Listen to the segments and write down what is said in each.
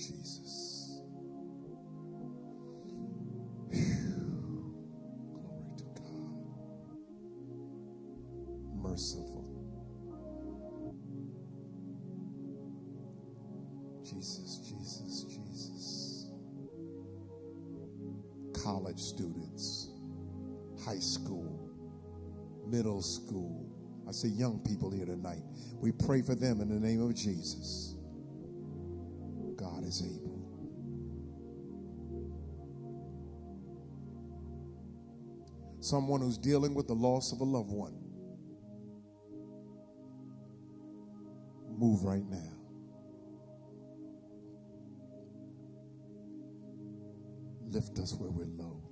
Jesus. Glory to God. Merciful. Jesus, Jesus, Jesus. College students, high school, middle school. I see young people here tonight. We pray for them in the name of Jesus. God is able. Someone who's dealing with the loss of a loved one. Move right now. Lift us where we're low.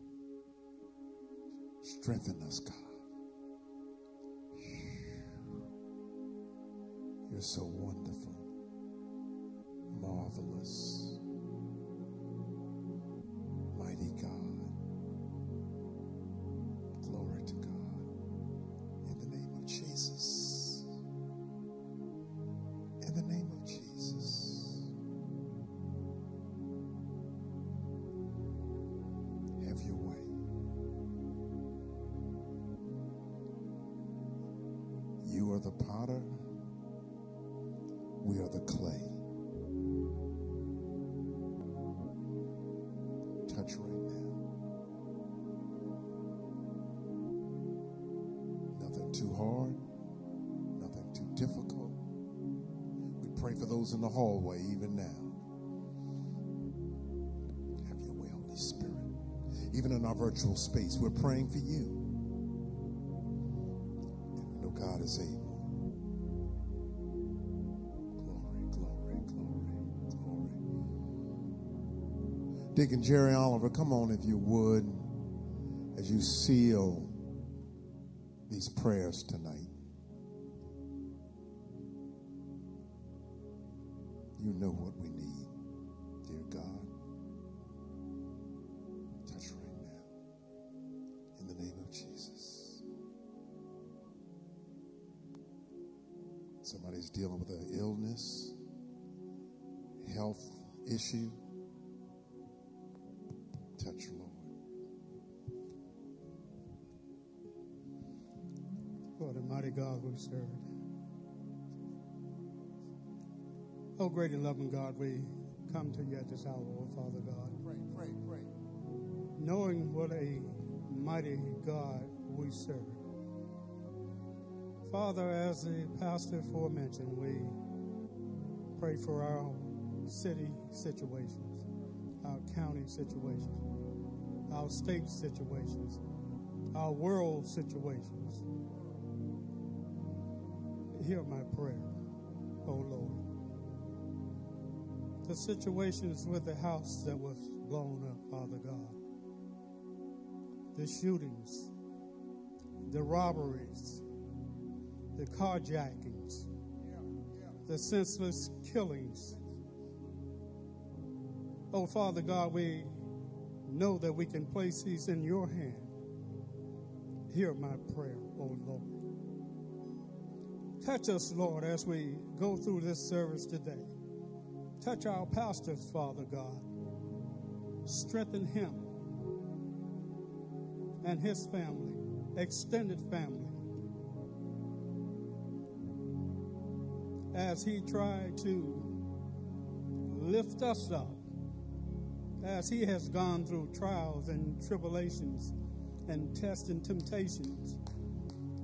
Strengthen us, God. You're so wonderful, marvelous, for those in the hallway even now. Have your way, Holy Spirit. Even in our virtual space, we're praying for you. And we know God is able. Glory, glory, glory, glory. Deacon Jerry Oliver, come on if you would, as you seal these prayers tonight. Know what we need, dear God. Touch right now. In the name of Jesus. Somebody's dealing with an illness, health issue. Touch, Lord. What a mighty God we serve. Oh, great and loving God, we come to you at this hour, oh Father God. Pray, pray, pray. knowing what a mighty God we serve. Father, as the pastor aforementioned, we pray for our city situations, our county situations, our state situations, our world situations. Hear my prayer, oh Lord. The situations with the house that was blown up, Father God the shootings, the robberies, the carjackings, the senseless killings. Oh, Father God, we know that we can place these in your hand. Hear my prayer, oh Lord. Touch us, Lord, as we go through this service today. Touch our pastors, Father God. Strengthen him and his family, extended family, as he tried to lift us up, as he has gone through trials and tribulations and tests and temptations,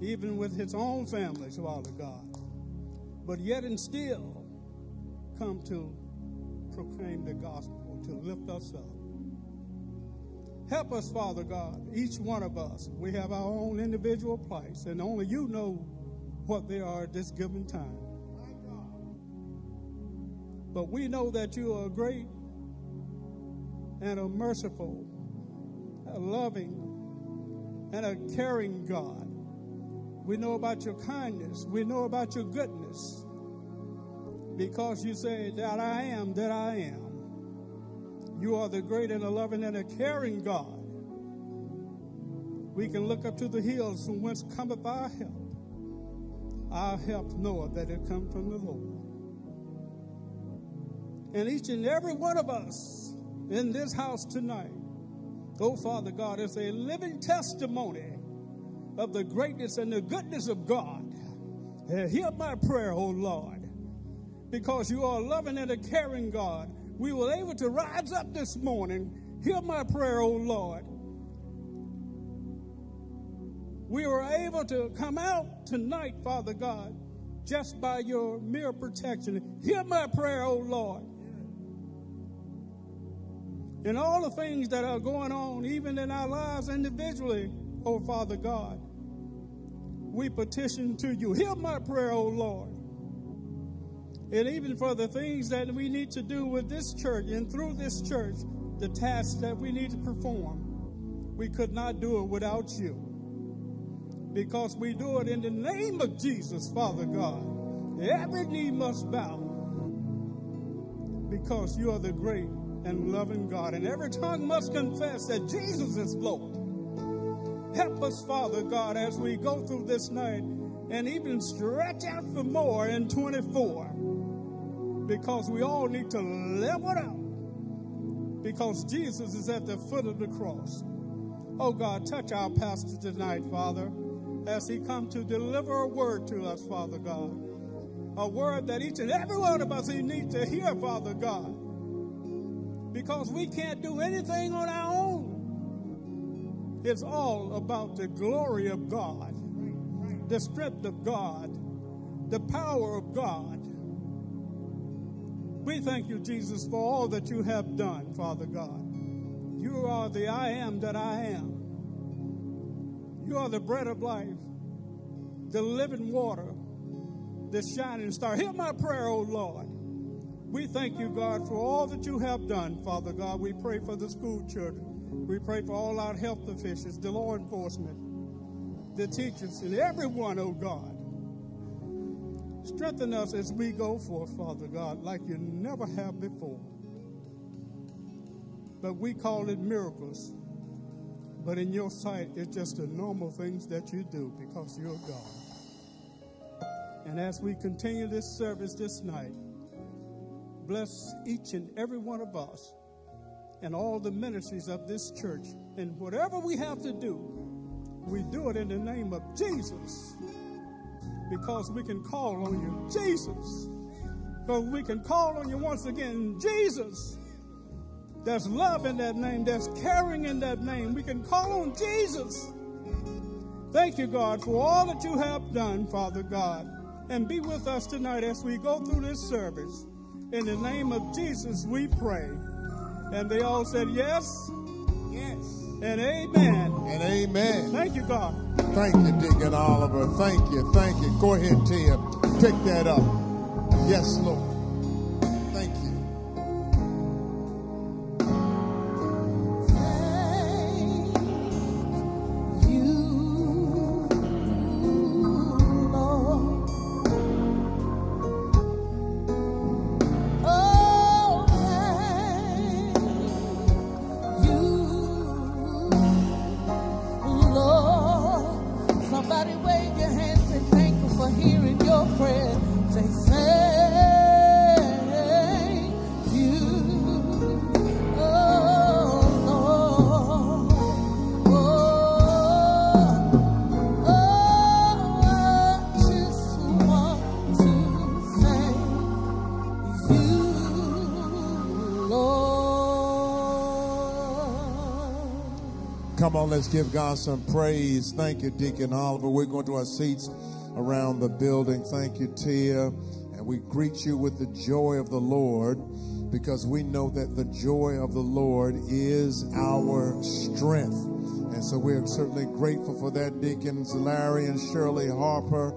even with his own family, Father God, but yet and still come to proclaim the gospel, to lift us up. Help us, Father God, each one of us. We have our own individual place, and only you know what they are at this given time. But we know that you are great and a merciful, a loving, and a caring God. We know about your kindness. We know about your goodness. Because you say that I am that I am. You are the great and a loving and a caring God. We can look up to the hills from whence cometh our help. Our help knoweth that it come from the Lord. And each and every one of us in this house tonight, oh Father God, is a living testimony of the greatness and the goodness of God. Hear my prayer, oh Lord, because you are a loving and a caring God. We were able to rise up this morning. Hear my prayer, oh Lord. We were able to come out tonight, Father God, just by your mere protection. Hear my prayer, oh Lord. And all the things that are going on, even in our lives individually, oh Father God, we petition to you. Hear my prayer, oh Lord. And even for the things that we need to do with this church and through this church, the tasks that we need to perform, we could not do it without you. Because we do it in the name of Jesus, Father God. Every knee must bow because you are the great and loving God. And every tongue must confess that Jesus is Lord. Help us, Father God, as we go through this night and even stretch out for more in 24 because we all need to level out because Jesus is at the foot of the cross. Oh God, touch our pastor tonight, Father, as he come to deliver a word to us, Father God. A word that each and every one of us need to hear, Father God. Because we can't do anything on our own. It's all about the glory of God, the strength of God, the power of God. We thank you, Jesus, for all that you have done, Father God. You are the I am that I am. You are the bread of life, the living water, the shining star. Hear my prayer, O Lord. We thank you, God, for all that you have done, Father God. We pray for the school children. We pray for all our health officials, the law enforcement, the teachers, and everyone, oh God. Strengthen us as we go forth, Father God, like you never have before. But we call it miracles. But in your sight, it's just the normal things that you do because you're God. And as we continue this service this night, bless each and every one of us and all the ministries of this church. And whatever we have to do, we do it in the name of Jesus because we can call on you, Jesus. Because we can call on you once again, Jesus. There's love in that name, there's caring in that name. We can call on Jesus. Thank you, God, for all that you have done, Father God. And be with us tonight as we go through this service. In the name of Jesus, we pray. And they all said, Yes. Yes. And amen. And amen. Thank you, God. Thank you, Deacon Oliver. Thank you. Thank you. Go ahead, Tia. Pick that up. Yes, Lord. Let's give God some praise. Thank you, Deacon Oliver. We're going to our seats around the building. Thank you, Tia. And we greet you with the joy of the Lord because we know that the joy of the Lord is our strength. And so we're certainly grateful for that, Deacons Larry and Shirley Harper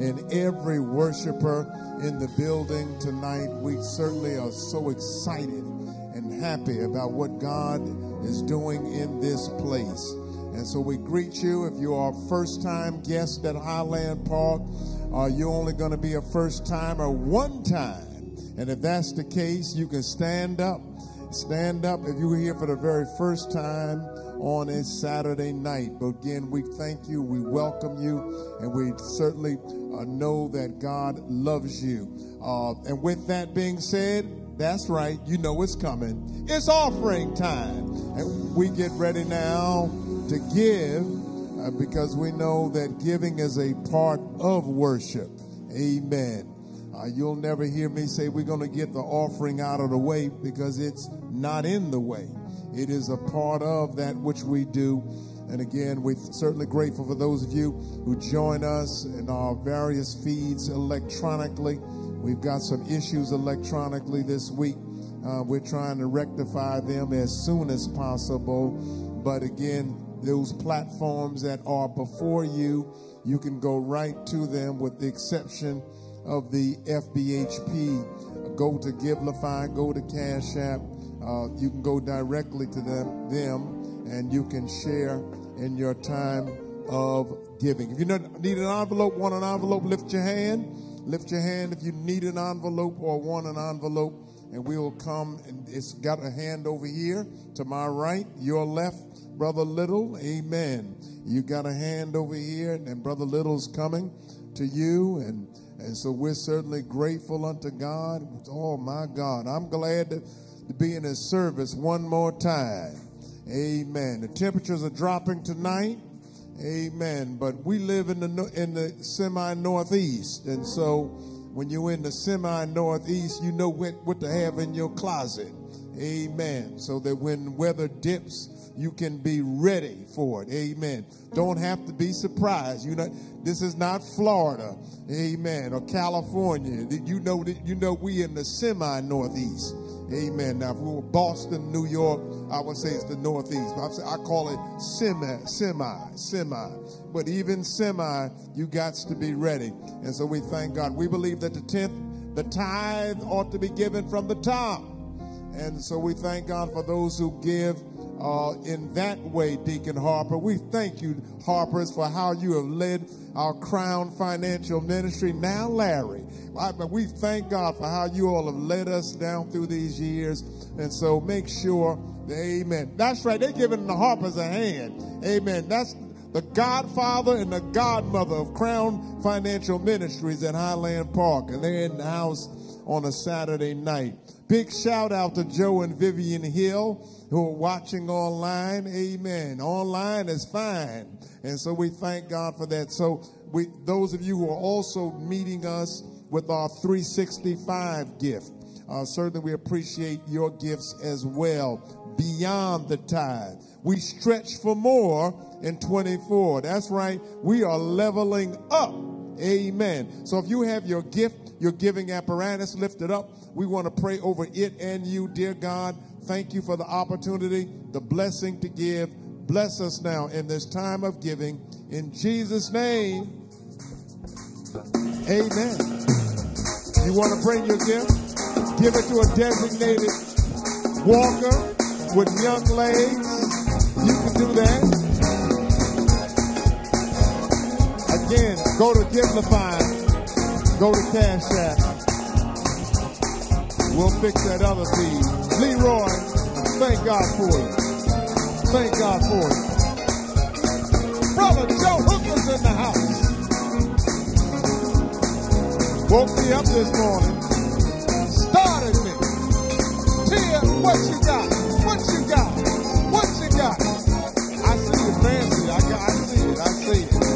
and every worshiper in the building tonight. We certainly are so excited and happy about what God is doing in this place. And so we greet you. If you are a first time guest at Highland Park, uh, you're only going to be a first timer one time. And if that's the case, you can stand up. Stand up if you were here for the very first time on a Saturday night. But again, we thank you, we welcome you, and we certainly uh, know that God loves you. Uh, and with that being said, That's right. You know it's coming. It's offering time. And we get ready now to give uh, because we know that giving is a part of worship. Amen. Uh, you'll never hear me say we're going to get the offering out of the way because it's not in the way. It is a part of that which we do. And again, we're certainly grateful for those of you who join us in our various feeds electronically. We've got some issues electronically this week. Uh, we're trying to rectify them as soon as possible. But again, those platforms that are before you, you can go right to them with the exception of the FBHP. Go to Givelify, go to Cash App. Uh, you can go directly to them, them, and you can share in your time of giving. If you need an envelope, want an envelope, lift your hand. Lift your hand if you need an envelope or want an envelope, and we will come. And it's got a hand over here to my right, your left, Brother Little. Amen. You got a hand over here, and Brother Little's coming to you, and and so we're certainly grateful unto God. Oh my God, I'm glad to, to be in His service one more time. Amen. The temperatures are dropping tonight. Amen. But we live in the in the semi northeast, and so when you're in the semi northeast, you know what, what to have in your closet. Amen. So that when weather dips, you can be ready for it. Amen. Don't have to be surprised. You know, this is not Florida. Amen. Or California. You know that you know we in the semi northeast. Amen. Now, if we were Boston, New York, I would say it's the Northeast. I call it semi, semi, semi. But even semi, you got to be ready. And so we thank God. We believe that the tenth, the tithe ought to be given from the top. And so we thank God for those who give uh, in that way, Deacon Harper. We thank you, Harpers, for how you have led our Crown Financial Ministry. Now, Larry, I, we thank God for how you all have led us down through these years. And so make sure, amen. That's right, they're giving the Harpers a hand. Amen. That's the godfather and the godmother of Crown Financial Ministries at Highland Park. And they're in the house on a Saturday night. Big shout out to Joe and Vivian Hill who are watching online. Amen. Online is fine. And so we thank God for that. So we, those of you who are also meeting us with our 365 gift, uh, certainly we appreciate your gifts as well beyond the tithe. We stretch for more in 24. That's right. We are leveling up. Amen. So if you have your gift, your giving apparatus lifted up, we want to pray over it and you, dear God. Thank you for the opportunity, the blessing to give. Bless us now in this time of giving. In Jesus' name, amen. You want to bring your gift? Give it to a designated walker with young legs. You can do that. Again, go to Givelify. Go to Cash App. We'll fix that other feed. Leroy, thank God for you. Thank God for you. Brother Joe Hooker's in the house. Woke me up this morning. Started me. Tia, what you got? What you got? What you got? I see you fancy. I, got, I see it. I see it.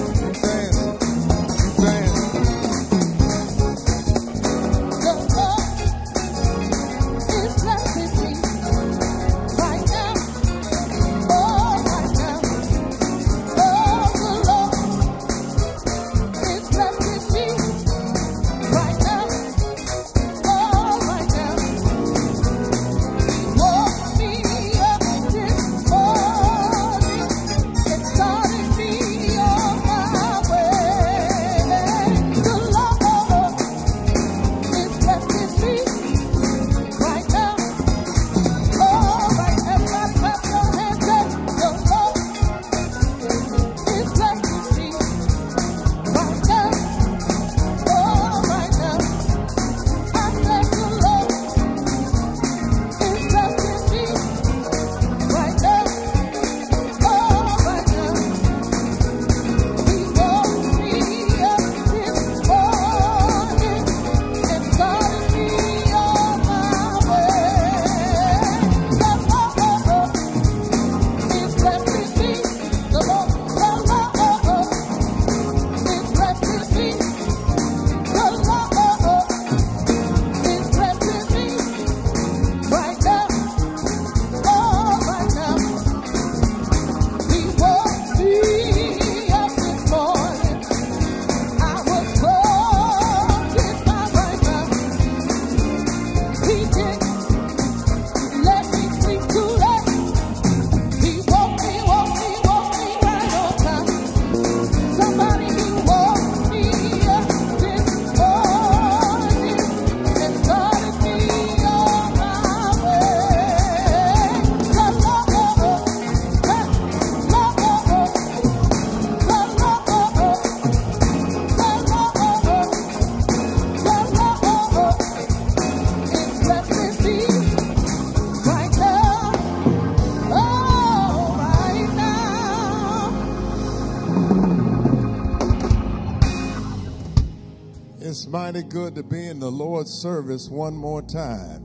Mighty good to be in the Lord's service one more time.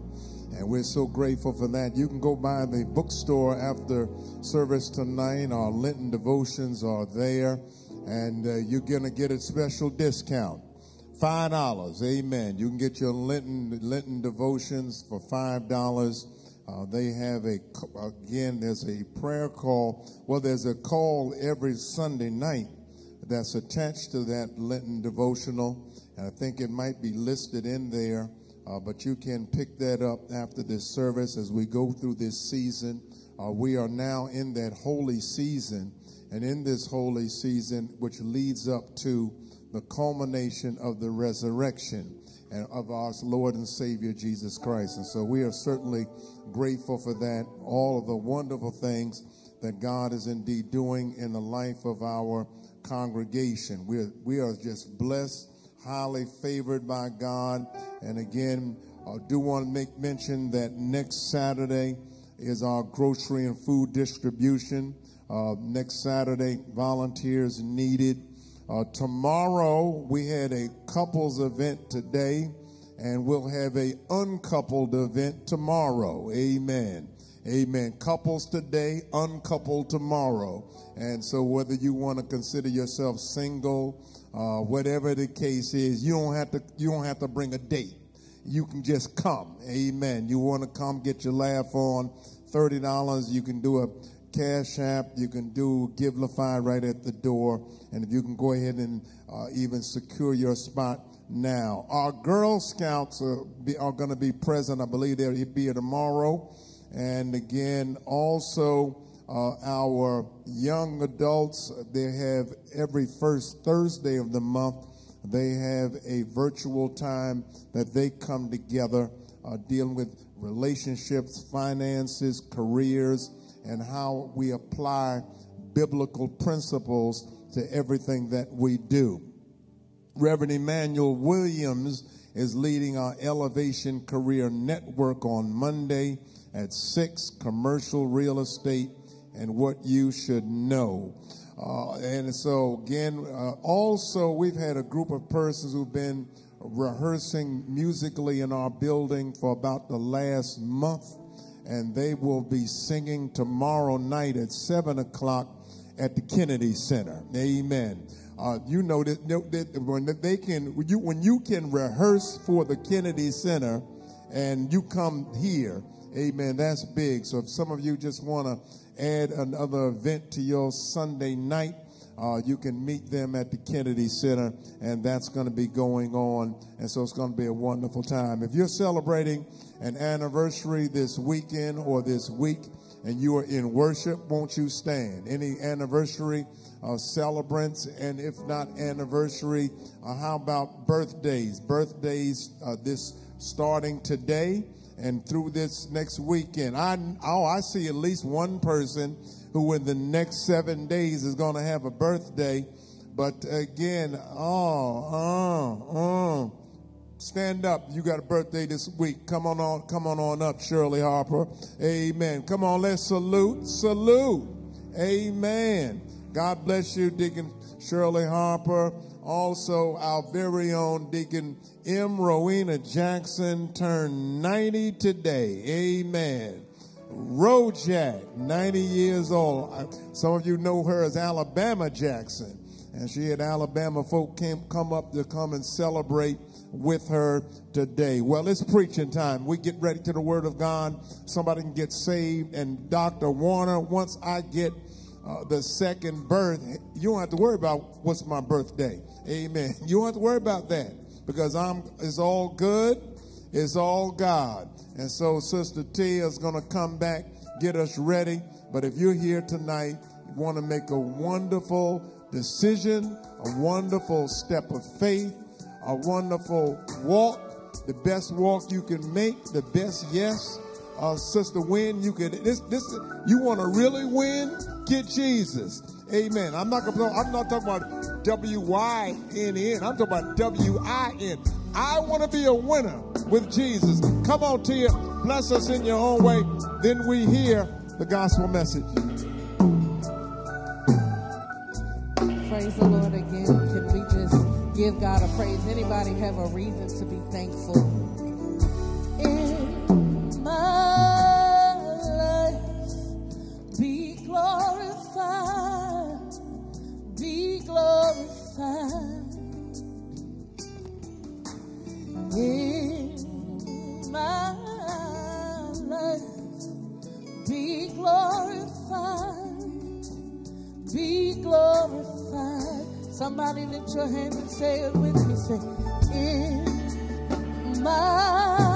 And we're so grateful for that. You can go by the bookstore after service tonight. Our Lenten devotions are there, and uh, you're going to get a special discount. Five dollars, amen. You can get your Lenten Lenten devotions for five dollars. Uh, they have a again. There's a prayer call. Well, there's a call every Sunday night that's attached to that Lenten devotional, and I think it might be listed in there. Uh, but you can pick that up after this service as we go through this season. Uh, we are now in that holy season, and in this holy season, which leads up to the culmination of the resurrection and of our Lord and Savior Jesus Christ. And so we are certainly grateful for that, all of the wonderful things that God is indeed doing in the life of our congregation. We are, we are just blessed highly favored by God. And again, I do want to make mention that next Saturday is our grocery and food distribution. Uh, next Saturday, volunteers needed. Uh, tomorrow, we had a couples event today, and we'll have a uncoupled event tomorrow. Amen. Amen. Couples today, uncoupled tomorrow. And so, whether you want to consider yourself single, uh, whatever the case is, you don't have to you don't have to bring a date. You can just come. Amen. You want to come get your laugh on? Thirty dollars. You can do a Cash App. You can do Givelify right at the door, and if you can go ahead and uh, even secure your spot now. Our Girl Scouts are, are going to be present. I believe they'll be here tomorrow, and again also uh, our young adults, they have every first Thursday of the month, they have a virtual time that they come together uh, dealing with relationships, finances, careers, and how we apply biblical principles to everything that we do. Reverend Emmanuel Williams is leading our Elevation Career Network on Monday at 6 Commercial Real Estate and what you should know. Uh, and so, again, uh, also, we've had a group of persons who've been rehearsing musically in our building for about the last month, and they will be singing tomorrow night at 7 o'clock at the Kennedy Center. Amen. Uh, you know that, that when they can, when you, when you can rehearse for the Kennedy Center and you come here, amen, that's big. So if some of you just want to add another event to your Sunday night, uh, you can meet them at the Kennedy Center, and that's going to be going on. And so it's going to be a wonderful time. If you're celebrating an anniversary this weekend or this week, and you are in worship, won't you stand? Any anniversary uh, celebrants, and if not anniversary, uh, how about birthdays? Birthdays uh, this starting today and through this next weekend. I oh, I see at least one person who in the next seven days is going to have a birthday. But again, oh, oh, oh. Stand up. You got a birthday this week. Come on on, come on on up, Shirley Harper. Amen. Come on, let's salute. Salute. Amen. God bless you, Deacon Shirley Harper. Also, our very own Deacon M. Rowena Jackson turned 90 today. Amen. Rojak, 90 years old. Some of you know her as Alabama Jackson. And she had Alabama folk came, come up to come and celebrate with her today. Well, it's preaching time. We get ready to the Word of God. Somebody can get saved. And Dr. Warner, once I get uh, the second birth, you don't have to worry about what's my birthday. Amen. You don't have to worry about that because I'm. It's all good. It's all God. And so Sister T is going to come back, get us ready. But if you're here tonight, you want to make a wonderful decision, a wonderful step of faith, a wonderful walk, the best walk you can make, the best yes uh, Sister Win. You can this this you want to really win? Get Jesus. Amen. I'm not gonna, I'm not talking about W Y N N. I'm talking about W I N. I want to be a winner with Jesus. Come on, Tia. Bless us in your own way. Then we hear the gospel message. Praise the Lord again. Can we just give God a praise? Anybody have a reason to be thankful? in my life. Be glorified, be glorified. Somebody lift your hand and say it with me. Say, in my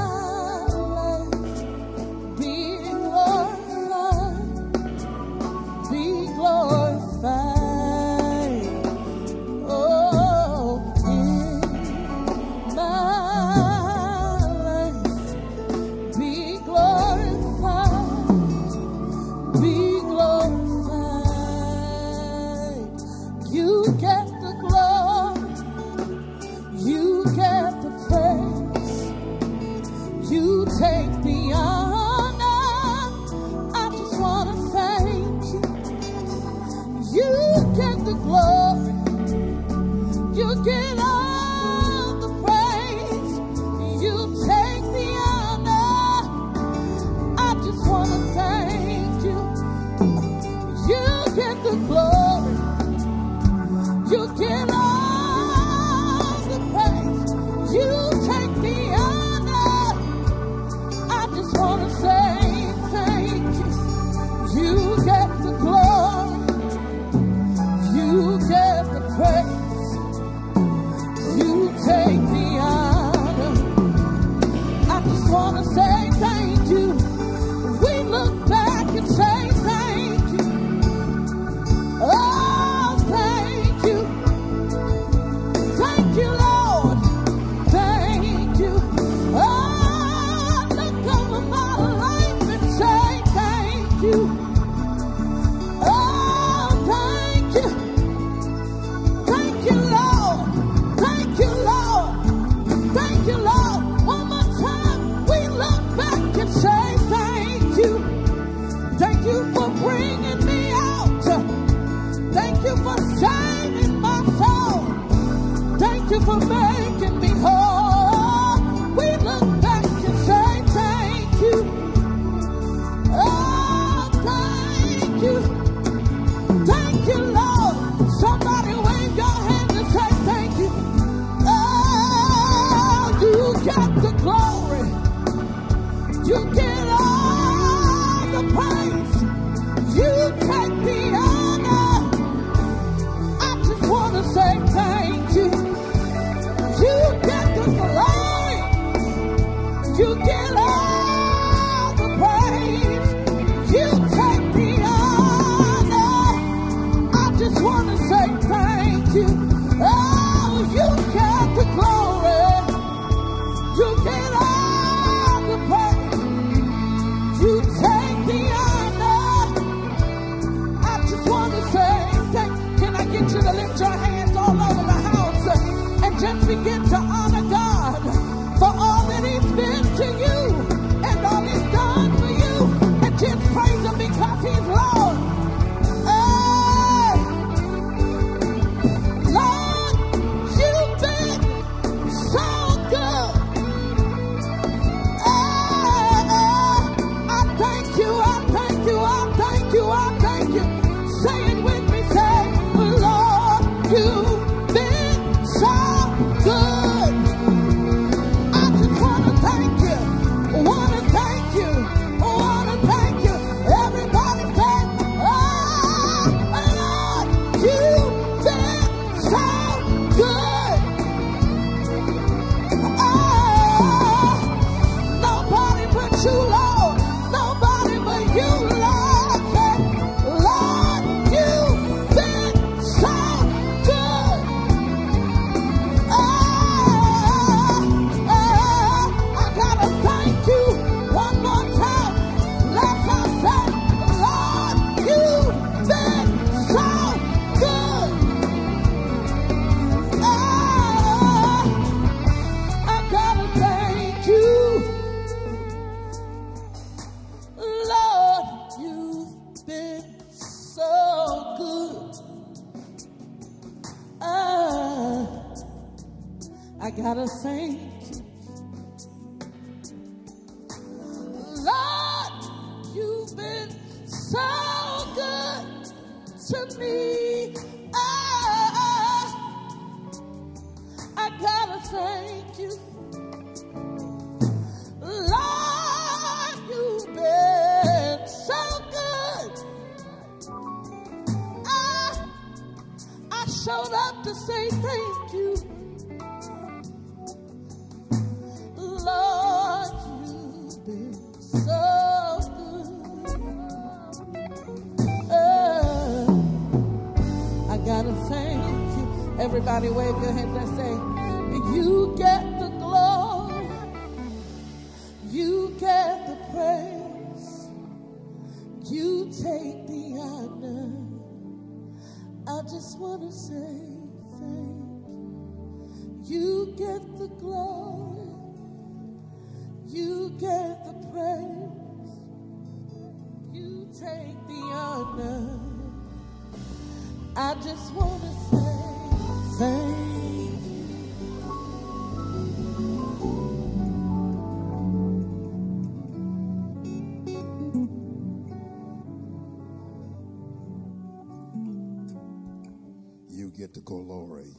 get the glory.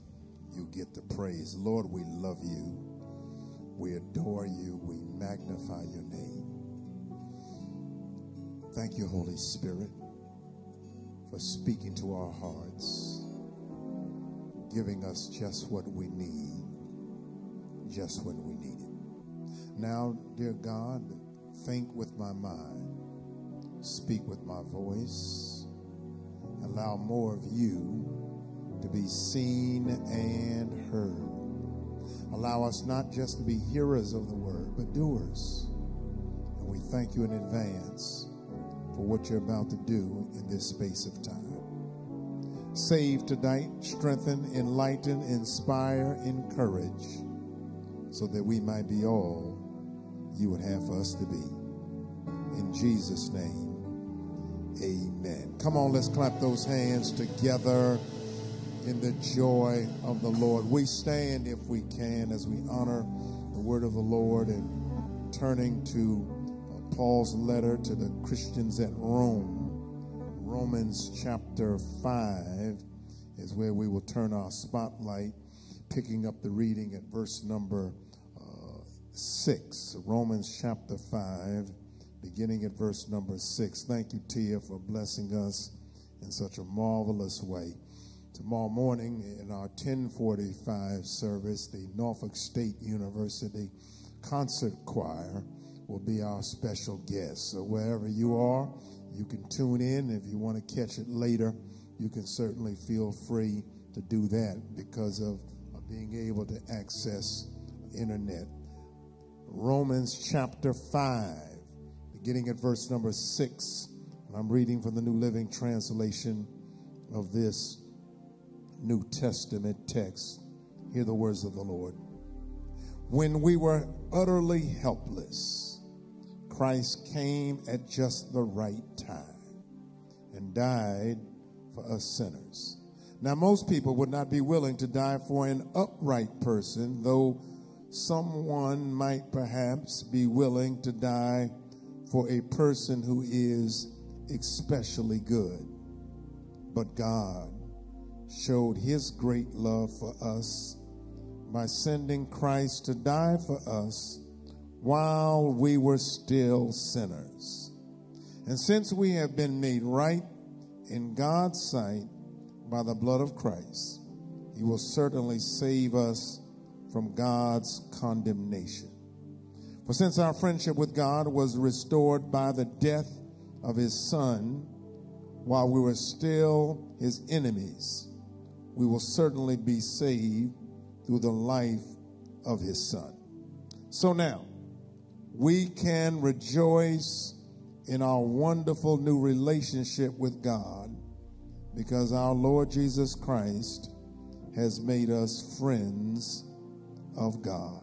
You get the praise. Lord, we love you. We adore you. We magnify your name. Thank you, Holy Spirit, for speaking to our hearts, giving us just what we need, just when we need it. Now, dear God, think with my mind, speak with my voice, allow more of you to be seen and heard. Allow us not just to be hearers of the word, but doers. And we thank you in advance for what you're about to do in this space of time. Save tonight, strengthen, enlighten, inspire, encourage, so that we might be all you would have us to be. In Jesus' name, amen. Come on, let's clap those hands together in the joy of the Lord. We stand, if we can, as we honor the word of the Lord and turning to uh, Paul's letter to the Christians at Rome. Romans chapter 5 is where we will turn our spotlight, picking up the reading at verse number uh, 6. Romans chapter 5, beginning at verse number 6. Thank you, Tia, for blessing us in such a marvelous way. Tomorrow morning in our 1045 service, the Norfolk State University Concert Choir will be our special guest. So wherever you are, you can tune in. If you want to catch it later, you can certainly feel free to do that because of, being able to access internet. Romans chapter 5, beginning at verse number 6. And I'm reading from the New Living Translation of this New Testament text. Hear the words of the Lord. When we were utterly helpless, Christ came at just the right time and died for us sinners. Now, most people would not be willing to die for an upright person, though someone might perhaps be willing to die for a person who is especially good. But God showed his great love for us by sending Christ to die for us while we were still sinners. And since we have been made right in God's sight by the blood of Christ, he will certainly save us from God's condemnation. For since our friendship with God was restored by the death of his Son while we were still his enemies, we will certainly be saved through the life of his Son. So now, we can rejoice in our wonderful new relationship with God because our Lord Jesus Christ has made us friends of God.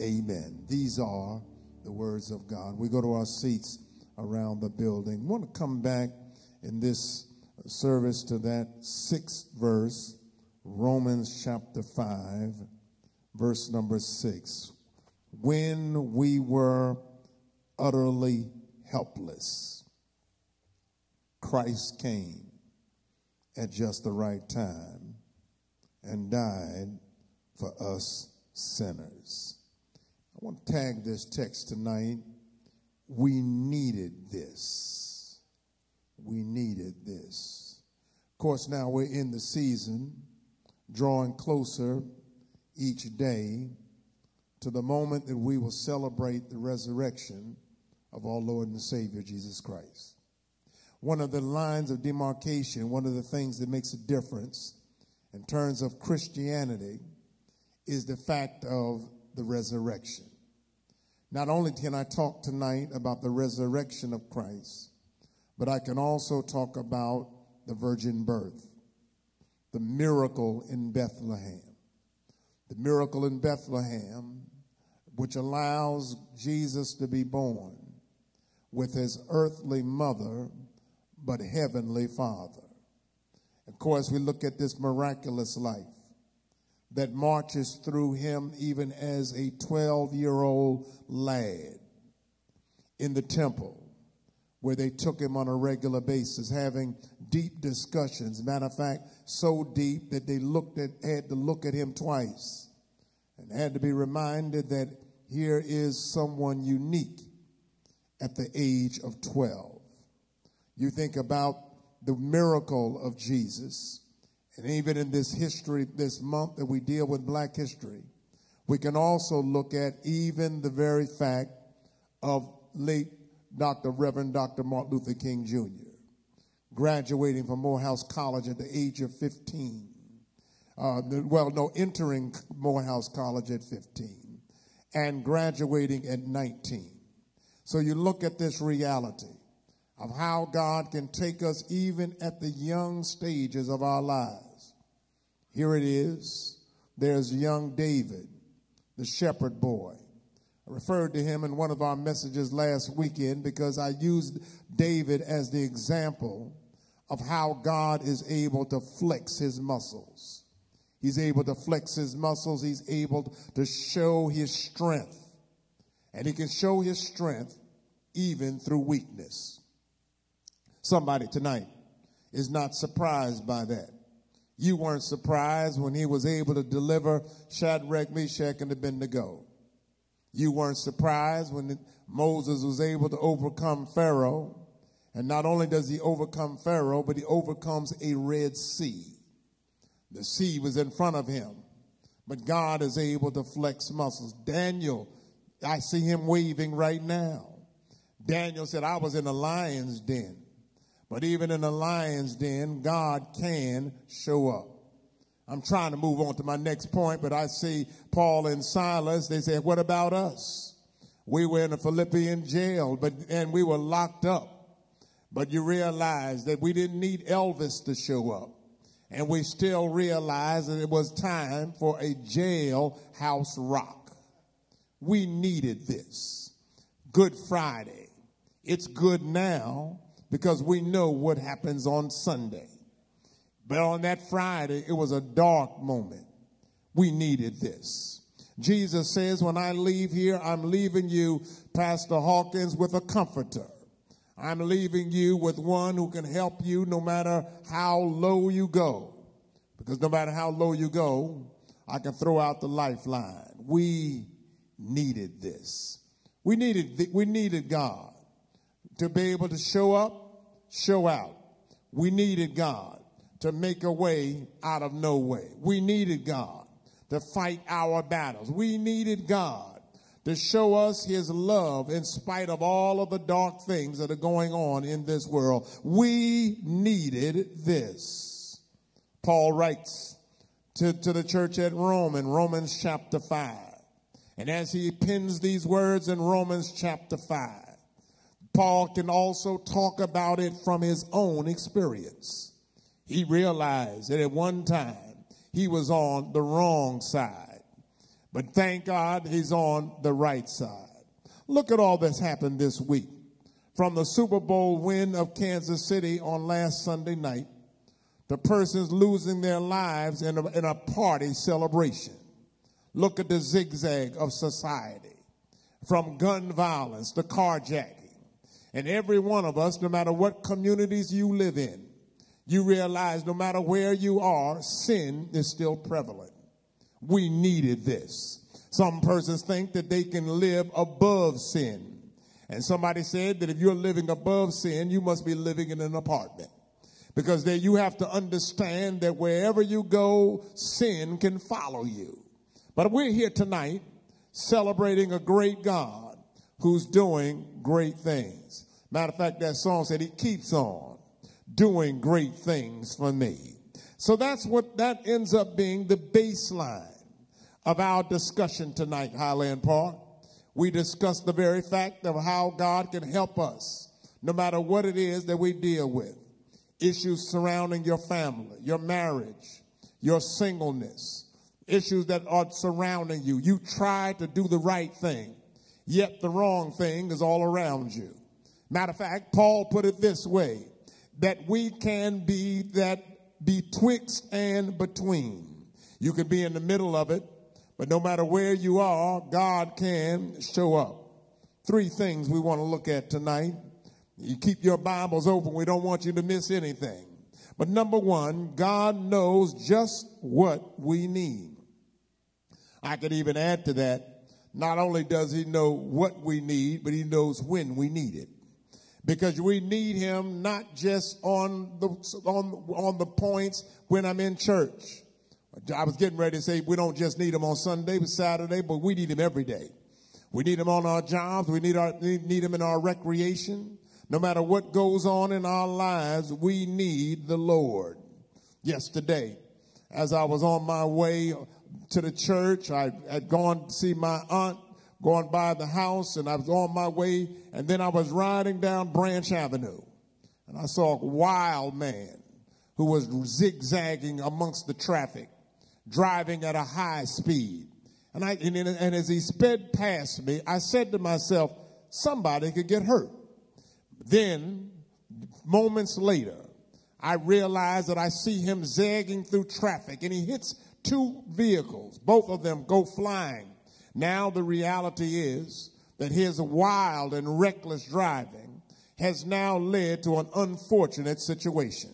Amen. These are the words of God. We go to our seats around the building. I want to come back in this service to that sixth verse, Romans chapter 5, verse number six. When we were utterly helpless, Christ came at just the right time and died for us sinners. I want to tag this text tonight. We needed this. We needed this. Of course, now we're in the season, drawing closer each day to the moment that we will celebrate the resurrection of our Lord and Savior Jesus Christ. One of the lines of demarcation, one of the things that makes a difference in terms of Christianity is the fact of the resurrection. Not only can I talk tonight about the resurrection of Christ, but I can also talk about the virgin birth, the miracle in Bethlehem. The miracle in Bethlehem, which allows Jesus to be born with his earthly mother, but heavenly father. Of course, we look at this miraculous life that marches through him even as a 12 year old lad in the temple where they took him on a regular basis having deep discussions. Matter of fact so deep that they looked at had to look at him twice and had to be reminded that here is someone unique at the age of 12 you think about the miracle of Jesus and even in this history, this month that we deal with black history, we can also look at even the very fact of late Dr. Reverend Dr. Martin Luther King Jr. graduating from Morehouse College at the age of 15. Uh, well, no, entering Morehouse College at 15 and graduating at 19. So you look at this reality of how God can take us even at the young stages of our lives. Here it is. There's young David, the shepherd boy. Referred to him in one of our messages last weekend because I used David as the example of how God is able to flex his muscles. He's able to flex his muscles. He's able to show his strength. And he can show his strength even through weakness. Somebody tonight is not surprised by that. You weren't surprised when he was able to deliver Shadrach, Meshach, and Abednego. You weren't surprised when Moses was able to overcome Pharaoh. And not only does he overcome Pharaoh, but he overcomes a Red Sea. The sea was in front of him, but God is able to flex muscles. Daniel, I see him waving right now. Daniel said, I was in a lion's den. But even in a lion's den, God can show up. I'm trying to move on to my next point, but I see Paul and Silas. They said, What about us? We were in a Philippian jail, but and we were locked up. But you realize that we didn't need Elvis to show up. And we still realized that it was time for a jailhouse rock. We needed this. Good Friday. It's good now because we know what happens on Sunday. But on that Friday, it was a dark moment. We needed this. Jesus says, When I leave here, I'm leaving you, Pastor Hawkins, with a comforter. I'm leaving you with one who can help you no matter how low you go. Because no matter how low you go, I can throw out the lifeline. We needed this. We needed, we needed God to be able to show up show out. We needed God to make a way out of no way. We needed God to fight our battles. We needed God to show us his love in spite of all of the dark things that are going on in this world. We needed this. Paul writes to, to the church at Rome in Romans chapter 5. And as he pins these words in Romans chapter 5, Paul can also talk about it from his own experience. He realized that at one time he was on the wrong side, but thank God he's on the right side. Look at all that's happened this week. From the Super Bowl win of Kansas City on last Sunday night, to persons losing their lives in a, in a party celebration. Look at the zigzag of society from gun violence to carjacking. And every one of us, no matter what communities you live in, you realize no matter where you are, sin is still prevalent. We needed this. Some persons think that they can live above sin. And somebody said that if you're living above sin, you must be living in an apartment. Because there you have to understand that wherever you go, sin can follow you. But we're here tonight celebrating a great God who's doing great things. Matter of fact, that song said he keeps on doing great things for me. So that's what that ends up being the baseline of our discussion tonight, Highland Park. We discussed the very fact of how God can help us no matter what it is that we deal with. Issues surrounding your family, your marriage, your singleness, issues that are surrounding you. You try to do the right thing, yet the wrong thing is all around you. Matter of fact, Paul put it this way that we can be that betwixt and between. You can be in the middle of it, but no matter where you are, God can show up. Three things we want to look at tonight. You keep your Bibles open. We don't want you to miss anything. But number one, God knows just what we need. I could even add to that. Not only does he know what we need, but he knows when we need it. Because we need him not just on the, on, on the points when I'm in church. I was getting ready to say we don't just need him on Sunday, but Saturday, but we need him every day. We need him on our jobs. We need, our, need him in our recreation. No matter what goes on in our lives, we need the Lord. Yesterday, as I was on my way to the church. I had gone to see my aunt, going by the house, and I was on my way. And then I was riding down Branch Avenue, and I saw a wild man who was zigzagging amongst the traffic, driving at a high speed. And, I, and, and as he sped past me, I said to myself, somebody could get hurt. Then, moments later, I realized that I see him zagging through traffic and he hits two vehicles. Both of them go flying. Now the reality is that his wild and reckless driving has now led to an unfortunate situation.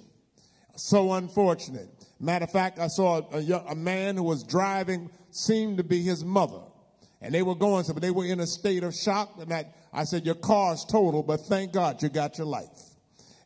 So unfortunate. Matter of fact, I saw a, a, man who was driving, seemed to be his mother. And they were going, so they were in a state of shock. And I, I said, Your car's total, but thank God you got your life.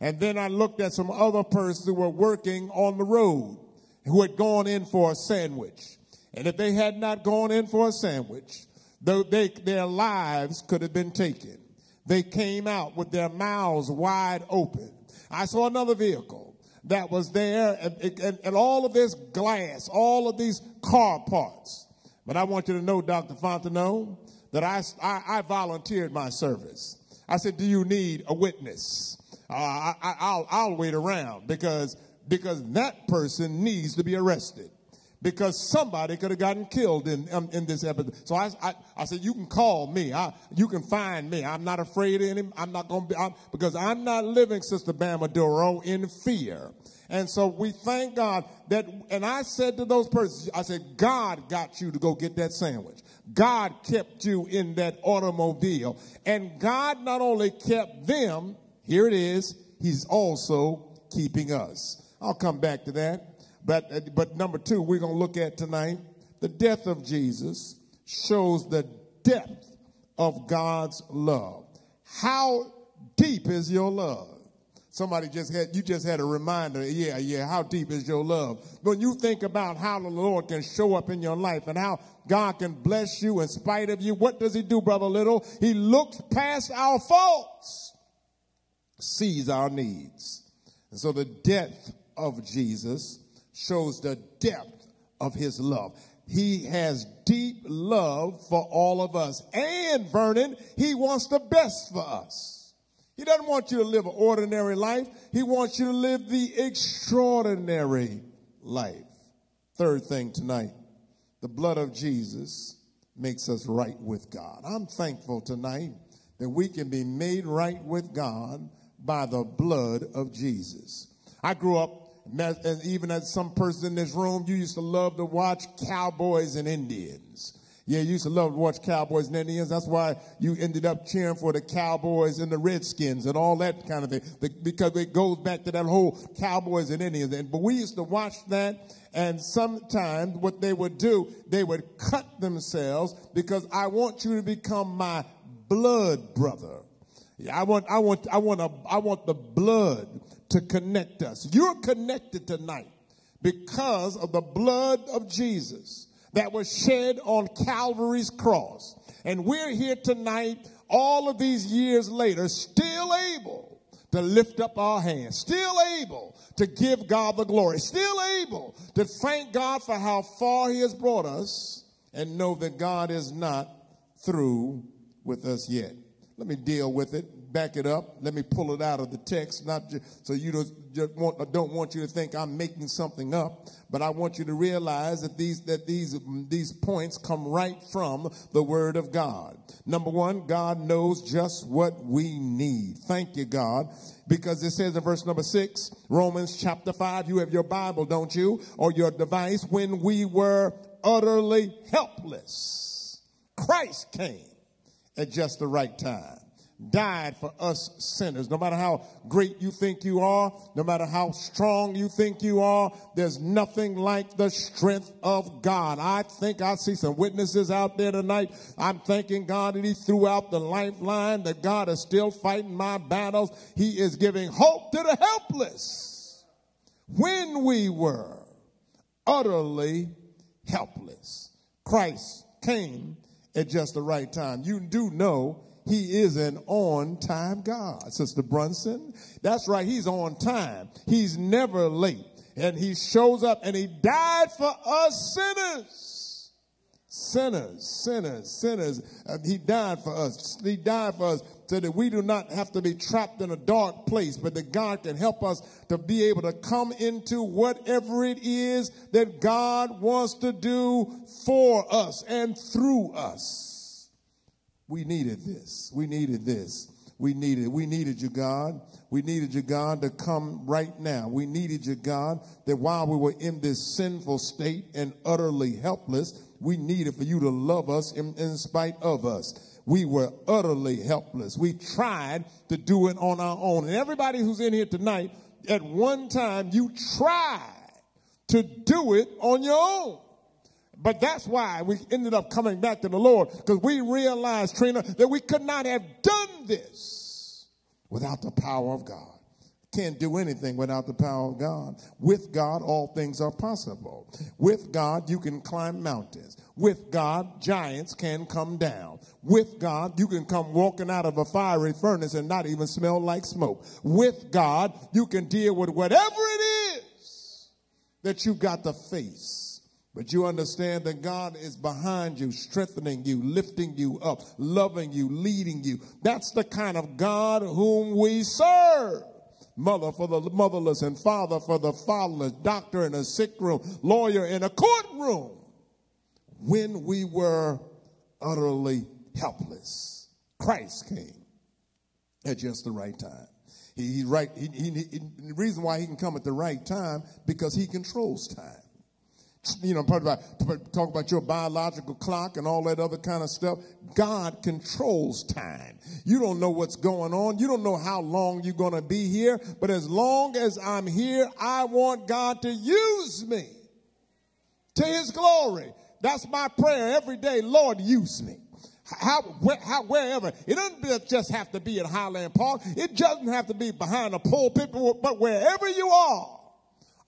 And then I looked at some other persons who were working on the road who had gone in for a sandwich. And if they had not gone in for a sandwich, they, their lives could have been taken. They came out with their mouths wide open. I saw another vehicle that was there and, and, and all of this glass, all of these car parts. But I want you to know, Dr. Fontenot, that I, I, I volunteered my service. I said, do you need a witness? Uh, I, will wait around because because that person needs to be arrested because somebody could have gotten killed in, um, in this episode. So I, I, I, said, you can call me. I, you can find me. I'm not afraid of him. I'm not going to be, I'm, because I'm not living, Sister Bamaduro, in fear. And so we thank God that, and I said to those persons, I said, God got you to go get that sandwich. God kept you in that automobile. And God not only kept them, here it is, He's also keeping us. I'll come back to that. But, uh, but number two, we're going to look at tonight the death of Jesus shows the depth of God's love. How deep is your love? Somebody just had, you just had a reminder, yeah, yeah, how deep is your love? When you think about how the Lord can show up in your life and how God can bless you in spite of you, what does He do, Brother Little? He looks past our faults, sees our needs. And so the death of Jesus shows the depth of his love. He has deep love for all of us. And Vernon, he wants the best for us. He doesn't want you to live an ordinary life. He wants you to live the extraordinary life. Third thing tonight, the blood of Jesus makes us right with God. I'm thankful tonight that we can be made right with God by the blood of Jesus. I grew up and even as some person in this room, you used to love to watch cowboys and Indians. Yeah, you used to love to watch Cowboys and Indians. That's why you ended up cheering for the Cowboys and the Redskins and all that kind of thing. Because it goes back to that whole Cowboys and Indians. And, but we used to watch that and sometimes what they would do, they would cut themselves because I want you to become my blood brother. Yeah, I want, I want, I want, a, I want the blood to connect us. You're connected tonight because of the blood of Jesus that was shed on Calvary's cross. And we're here tonight, all of these years later, still able to lift up our hands, still able to give God the glory, still able to thank God for how far He has brought us and know that God is not through with us yet. Let me deal with it, back it up. Let me pull it out of the text, not just, so you don't, just want, don't want you to think I'm making something up, but I want you to realize that these that these these points come right from the Word of God. Number one, God knows just what we need. Thank you, God because it says in verse number six, Romans chapter five, you have your Bible, don't you? Or your device, when we were utterly helpless, Christ came at just the right time died for us sinners. No matter how great you think you are, no matter how strong you think you are, there's nothing like the strength of God. I think I see some witnesses out there tonight. I'm thanking God that He threw out the lifeline, that God is still fighting my battles. He is giving hope to the helpless. When we were utterly helpless, Christ came at just the right time. You do know he is an on time God, Sister Brunson. That's right. He's on time. He's never late. And he shows up and he died for us sinners. Sinners, sinners, sinners. And he died for us. He died for us so that we do not have to be trapped in a dark place, but that God can help us to be able to come into whatever it is that God wants to do for us and through us. We needed this. We needed this. We needed, we needed you, God. We needed you, God, to come right now. We needed you, God, that while we were in this sinful state and utterly helpless, we needed for you to love us in, in spite of us. We were utterly helpless. We tried to do it on our own. And everybody who's in here tonight, at one time, you tried to do it on your own. But that's why we ended up coming back to the Lord because we realized, Trina, that we could not have done this without the power of God. Can't do anything without the power of God. With God, all things are possible. With God, you can climb mountains. With God, giants can come down. With God, you can come walking out of a fiery furnace and not even smell like smoke. With God, you can deal with whatever it is that you got to face but you understand that God is behind you, strengthening you, lifting you up, loving you, leading you. That's the kind of God whom we serve. Mother for the motherless and father for the fatherless, doctor in a sick room, lawyer in a courtroom. When we were utterly helpless, Christ came at just the right time. He, he right. He, he, the reason why he can come at the right time because he controls time you know, talk about, talk about your biological clock and all that other kind of stuff. God controls time. You don't know what's going on. You don't know how long you're going to be here. But as long as I'm here, I want God to use me to his glory. That's my prayer every day. Lord, use me. How, where, how, wherever. It doesn't just have to be at Highland Park. It doesn't have to be behind a pulpit, but wherever you are,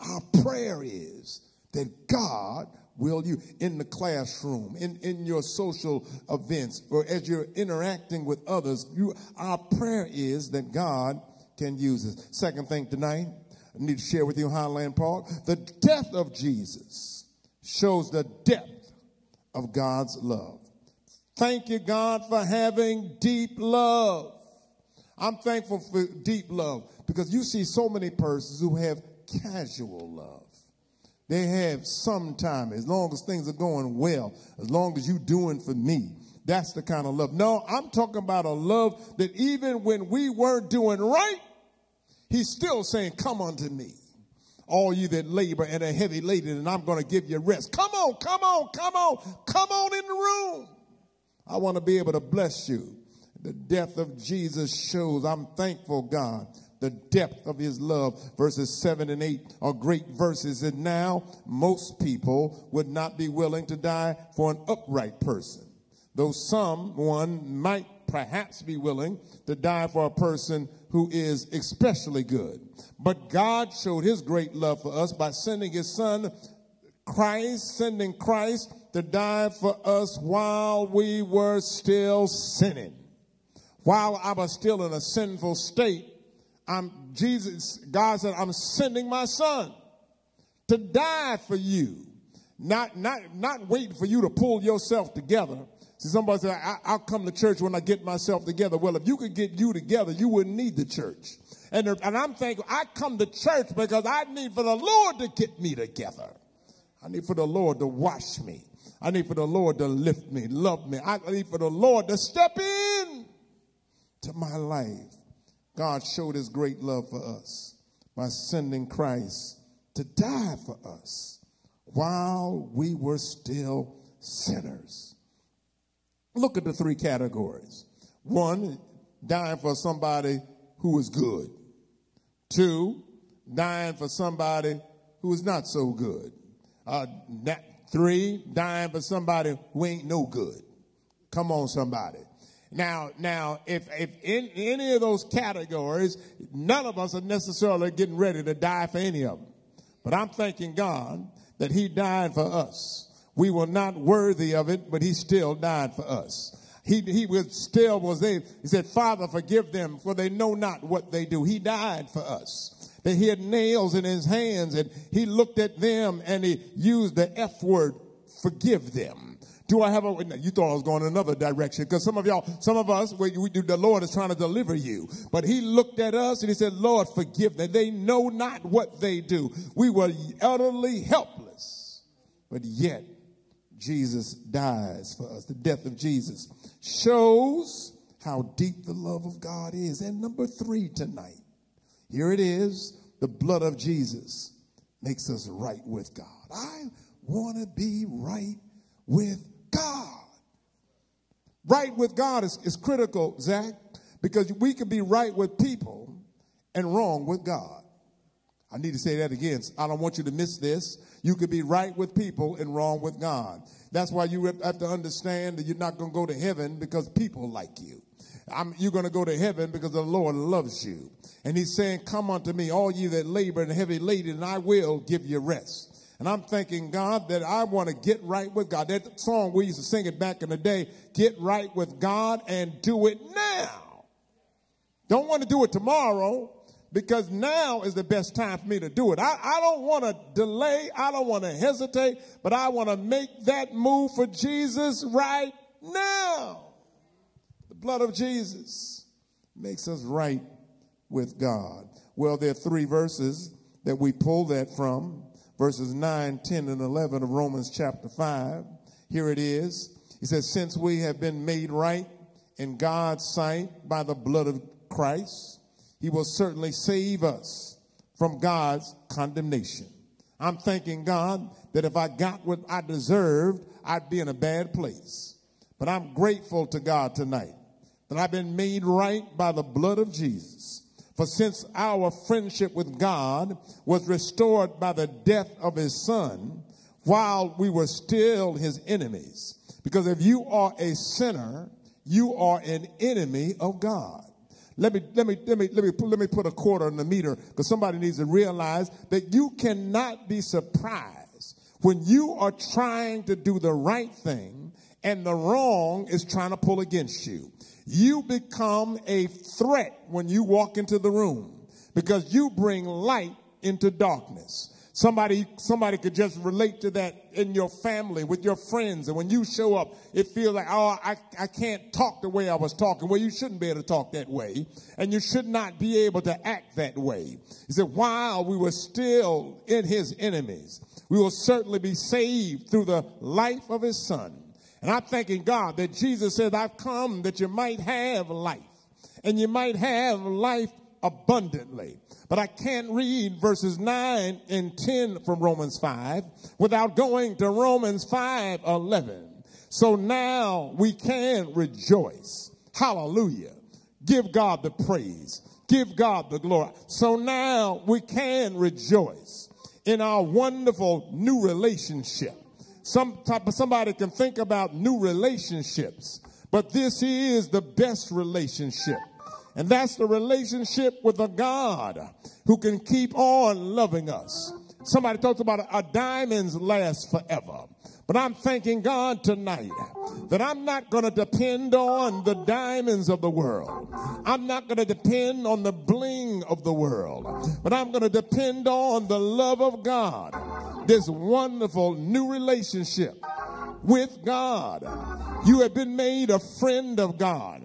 our prayer is that God will you in the classroom, in, in your social events, or as you're interacting with others, you our prayer is that God can use us. Second thing tonight, I need to share with you Highland Park. The death of Jesus shows the depth of God's love. Thank you, God, for having deep love. I'm thankful for deep love because you see so many persons who have casual love. They have some time, as long as things are going well, as long as you doing for me. That's the kind of love. No, I'm talking about a love that even when we weren't doing right, he's still saying, come unto me. all you that labor and are heavy laden, and I'm going to give you rest. Come on, come on, come on, come on in the room. I want to be able to bless you. The death of Jesus shows I'm thankful, God. The depth of his love. Verses 7 and 8 are great verses. And now, most people would not be willing to die for an upright person. Though someone might perhaps be willing to die for a person who is especially good. But God showed his great love for us by sending his son, Christ, sending Christ to die for us while we were still sinning. While I was still in a sinful state, I'm Jesus, God said, I'm sending my son to die for you. Not, not, not waiting for you to pull yourself together. See, somebody said, I, will come to church when I get myself together. Well, if you could get you together, you wouldn't need the church. And, and I'm thinking, I come to church because I need for the Lord to get me together. I need for the Lord to wash me. I need for the Lord to lift me, love me. I need for the Lord to step in to my life. God showed his great love for us by sending Christ to die for us while we were still sinners. Look at the three categories. One, dying for somebody who is good. Two, dying for somebody who is not so good. Uh, three, dying for somebody who ain't no good. Come on, somebody. Now, now, if, if in any of those categories, none of us are necessarily getting ready to die for any of them. But I'm thanking God that He died for us. We were not worthy of it, but He still died for us. He, he was still was there. He said, Father, forgive them, for they know not what they do. He died for us. That he had nails in his hands, and he looked at them and he used the F word, forgive them. Do I have a, you thought I was going another direction because some of y'all, some of us, we, we the Lord is trying to deliver you. But he looked at us and he said, Lord, forgive them. They know not what they do. We were utterly helpless, but yet Jesus dies for us. The death of Jesus shows how deep the love of God is. And number three tonight, here it is. The blood of Jesus makes us right with God. I want to be right with God. Right with God is, is critical, Zach, because we can be right with people and wrong with God. I need to say that again. I don't want you to miss this. You could be right with people and wrong with God. That's why you have to understand that you're not going to go to heaven because people like you. I'm, you're going to go to heaven because the Lord loves you. And he's saying, come unto me, all ye that labor and heavy laden, and I will give you rest. And I'm thanking God that I want to get right with God. That song we used to sing it back in the day, get right with God and do it now. Don't want to do it tomorrow because now is the best time for me to do it. I, I don't want to delay. I don't want to hesitate, but I want to make that move for Jesus right now. The blood of Jesus makes us right with God. Well, there are three verses that we pull that from verses 9, 10, and 11 of Romans chapter 5. Here it is. He says, Since we have been made right in God's sight by the blood of Christ, he will certainly save us from God's condemnation. I'm thanking God that if I got what I deserved, I'd be in a bad place. But I'm grateful to God tonight that I've been made right by the blood of Jesus. For since our friendship with God was restored by the death of his son, while we were still his enemies. Because if you are a sinner, you are an enemy of God. Let me, let me, let me, let me, put, let me put a quarter in the meter because somebody needs to realize that you cannot be surprised when you are trying to do the right thing and the wrong is trying to pull against you. You become a threat when you walk into the room because you bring light into darkness. Somebody, somebody could just relate to that in your family, with your friends. And when you show up, it feels like, oh, I, I can't talk the way I was talking. Well, you shouldn't be able to talk that way. And you should not be able to act that way. He said, while we were still in his enemies, we will certainly be saved through the life of his son. And I'm thanking God that Jesus said, I've come that you might have life and you might have life abundantly. But I can't read verses 9 and 10 from Romans 5 without going to Romans 5 11. So now we can rejoice. Hallelujah. Give God the praise. Give God the glory. So now we can rejoice in our wonderful new relationship. Some type of somebody can think about new relationships, but this is the best relationship. And that's the relationship with a God who can keep on loving us. Somebody talks about a diamonds last forever. But I'm thanking God tonight that I'm not going to depend on the diamonds of the world. I'm not going to depend on the bling of the world, but I'm going to depend on the love of God. This wonderful new relationship with God. You have been made a friend of God.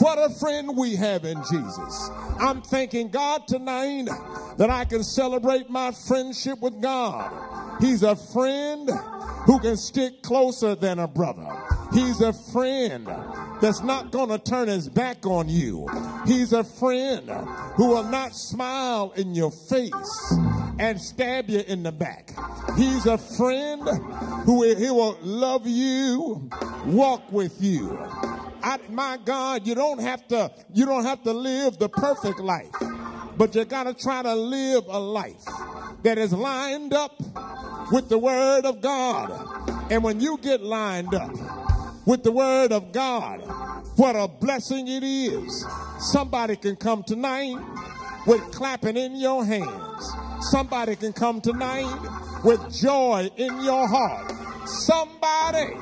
What a friend we have in Jesus. I'm thanking God tonight that I can celebrate my friendship with God. He's a friend who can stick closer than a brother. He's a friend that's not going to turn his back on you. He's a friend who will not smile in your face and stab you in the back. He's a friend who he will love you, walk with you. I, my God, you don't have to you don't have to live the perfect life, but you got to try to live a life that is lined up with the word of God. And when you get lined up with the word of God, what a blessing it is. Somebody can come tonight with clapping in your hands. Somebody can come tonight with joy in your heart. Somebody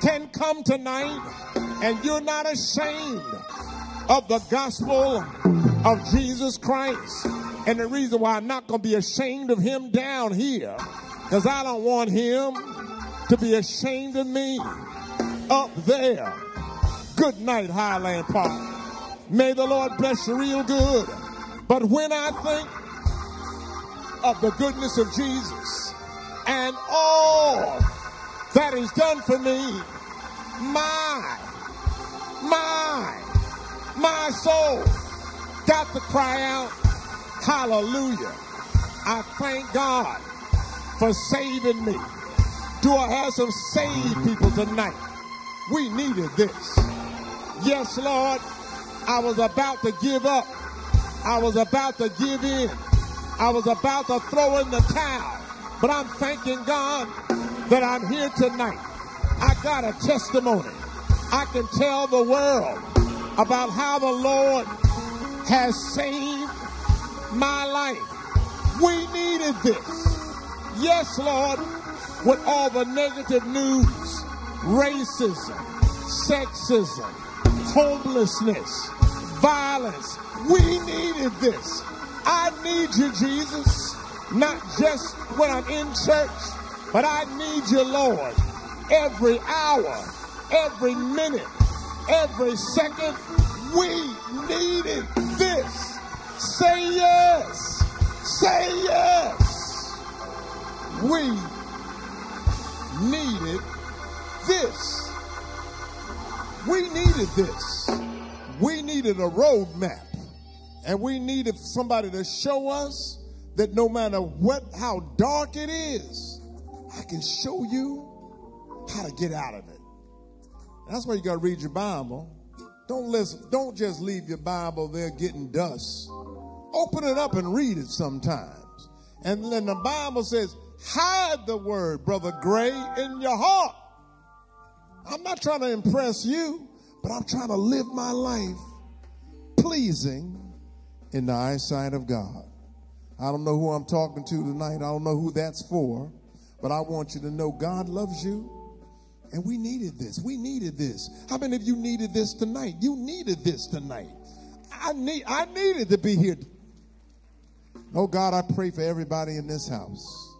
can come tonight and you're not ashamed of the gospel of Jesus Christ. And the reason why I'm not going to be ashamed of him down here, because I don't want him to be ashamed of me up there. Good night, Highland Park. May the Lord bless you real good. But when I think of the goodness of Jesus and all that is done for me, my, my, my soul got to cry out, hallelujah. I thank God for saving me. Do I have some saved people tonight? We needed this. Yes, Lord, I was about to give up. I was about to give in. I was about to throw in the towel. But I'm thanking God that I'm here tonight. I got a testimony. I can tell the world about how the Lord has saved my life. We needed this. Yes, Lord, with all the negative news, racism, sexism, homelessness, violence. We needed this. I need you, Jesus, not just when I'm in church, but I need you, Lord, every hour, every minute, every second. We needed this. Say yes. Say yes. We needed this. We needed this. We needed a roadmap. And we needed somebody to show us that no matter what how dark it is, I can show you how to get out of it. That's why you gotta read your Bible. Don't listen, don't just leave your Bible there getting dust. Open it up and read it sometimes. And then the Bible says, hide the word, Brother Gray, in your heart. I'm not trying to impress you, but I'm trying to live my life pleasing in the eyesight of God. I don't know who I'm talking to tonight. I don't know who that's for, but I want you to know God loves you. And we needed this. We needed this. How many of you needed this tonight? You needed this tonight. I need I needed to be here. Oh God, I pray for everybody in this house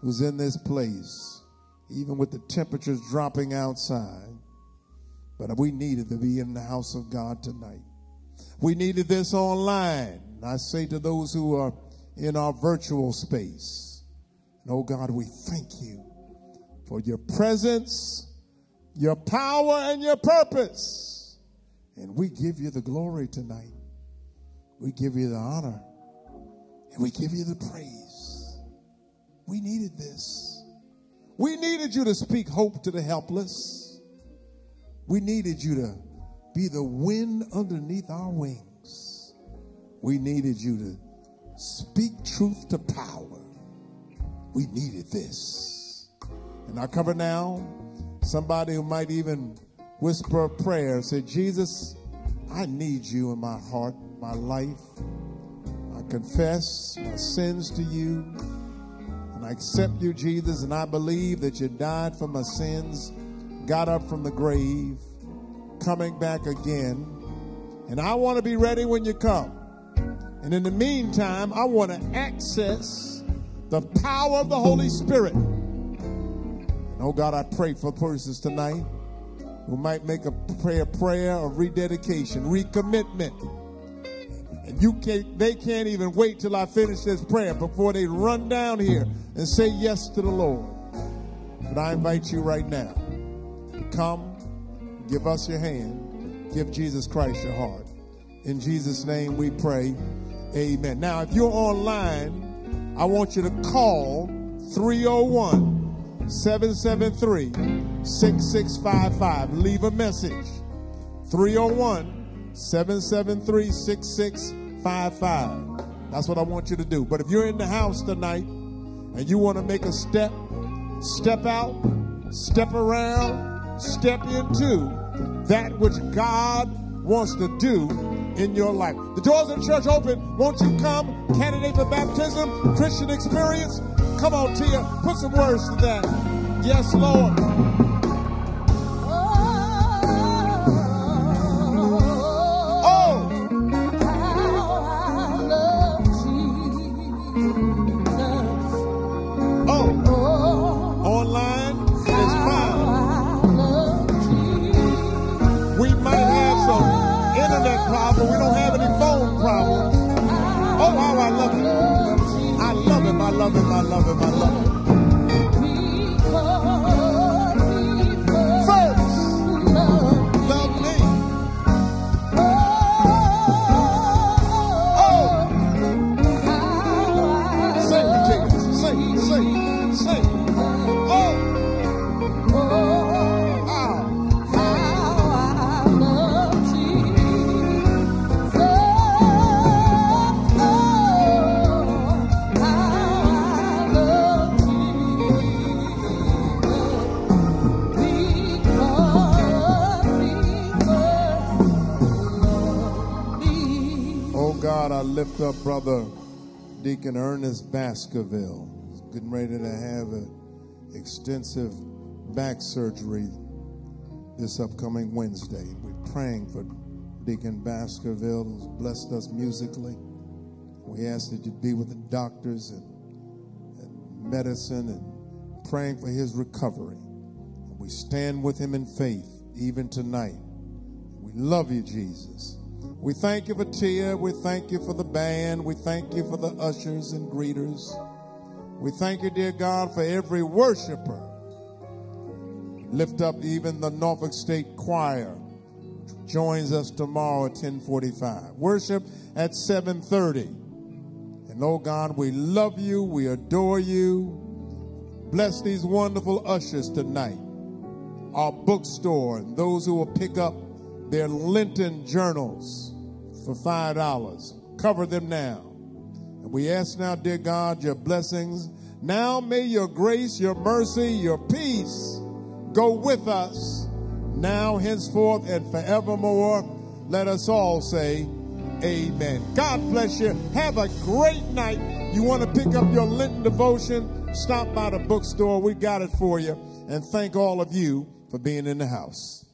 who's in this place, even with the temperatures dropping outside. But we needed to be in the house of God tonight. We needed this online. I say to those who are in our virtual space, oh God, we thank you for your presence, your power, and your purpose. And we give you the glory tonight. We give you the honor and we give you the praise. We needed this. We needed you to speak hope to the helpless. We needed you to be the wind underneath our wings. We needed you to speak truth to power. We needed this. And I cover now somebody who might even whisper a prayer and say, Jesus, I need you in my heart, my life. I confess my sins to you. And I accept you, Jesus, and I believe that you died for my sins, got up from the grave, coming back again. And I want to be ready when you come. And in the meantime, I want to access the power of the Holy Spirit. Oh God, I pray for persons tonight who might make a prayer prayer of rededication, recommitment. And you can't they can't even wait till I finish this prayer before they run down here and say yes to the Lord. But I invite you right now to come, give us your hand, give Jesus Christ your heart. In Jesus' name we pray. Amen. Now, if you're online, I want you to call 301 773 6655. Leave a message. 301 773 6655. That's what I want you to do. But if you're in the house tonight and you want to make a step, step out, step around, step into that which God wants to do in your life. The doors of the church open. Won't you come? Candidate for baptism, Christian experience. Come on, Tia, put some words to that. Yes, Lord. Oh, oh, internet problems. We don't have any phone problems. Oh, wow, I love it. I love him. I love him. I love him. Up brother Deacon Ernest Baskerville. He's getting ready to have an extensive back surgery this upcoming Wednesday. We're praying for Deacon Baskerville, who's blessed us musically. We ask that you be with the doctors and, and medicine and praying for his recovery. And we stand with him in faith even tonight. We love you, Jesus. We thank you for Tia. We thank you for the band. We thank you for the ushers and greeters. We thank you, dear God, for every worshiper. Lift up even the Norfolk State Choir. Joins us tomorrow at 1045. Worship at 730. And oh God, we love you. We adore you. Bless these wonderful ushers tonight. Our bookstore and those who will pick up their Lenten journals for five dollars. Cover them now. And we ask now, dear God, your blessings. Now may your grace, your mercy, your peace go with us now, henceforth, and forevermore. Let us all say, Amen. God bless you. Have a great night. You want to pick up your Lenten devotion? Stop by the bookstore. We got it for you. And thank all of you for being in the house.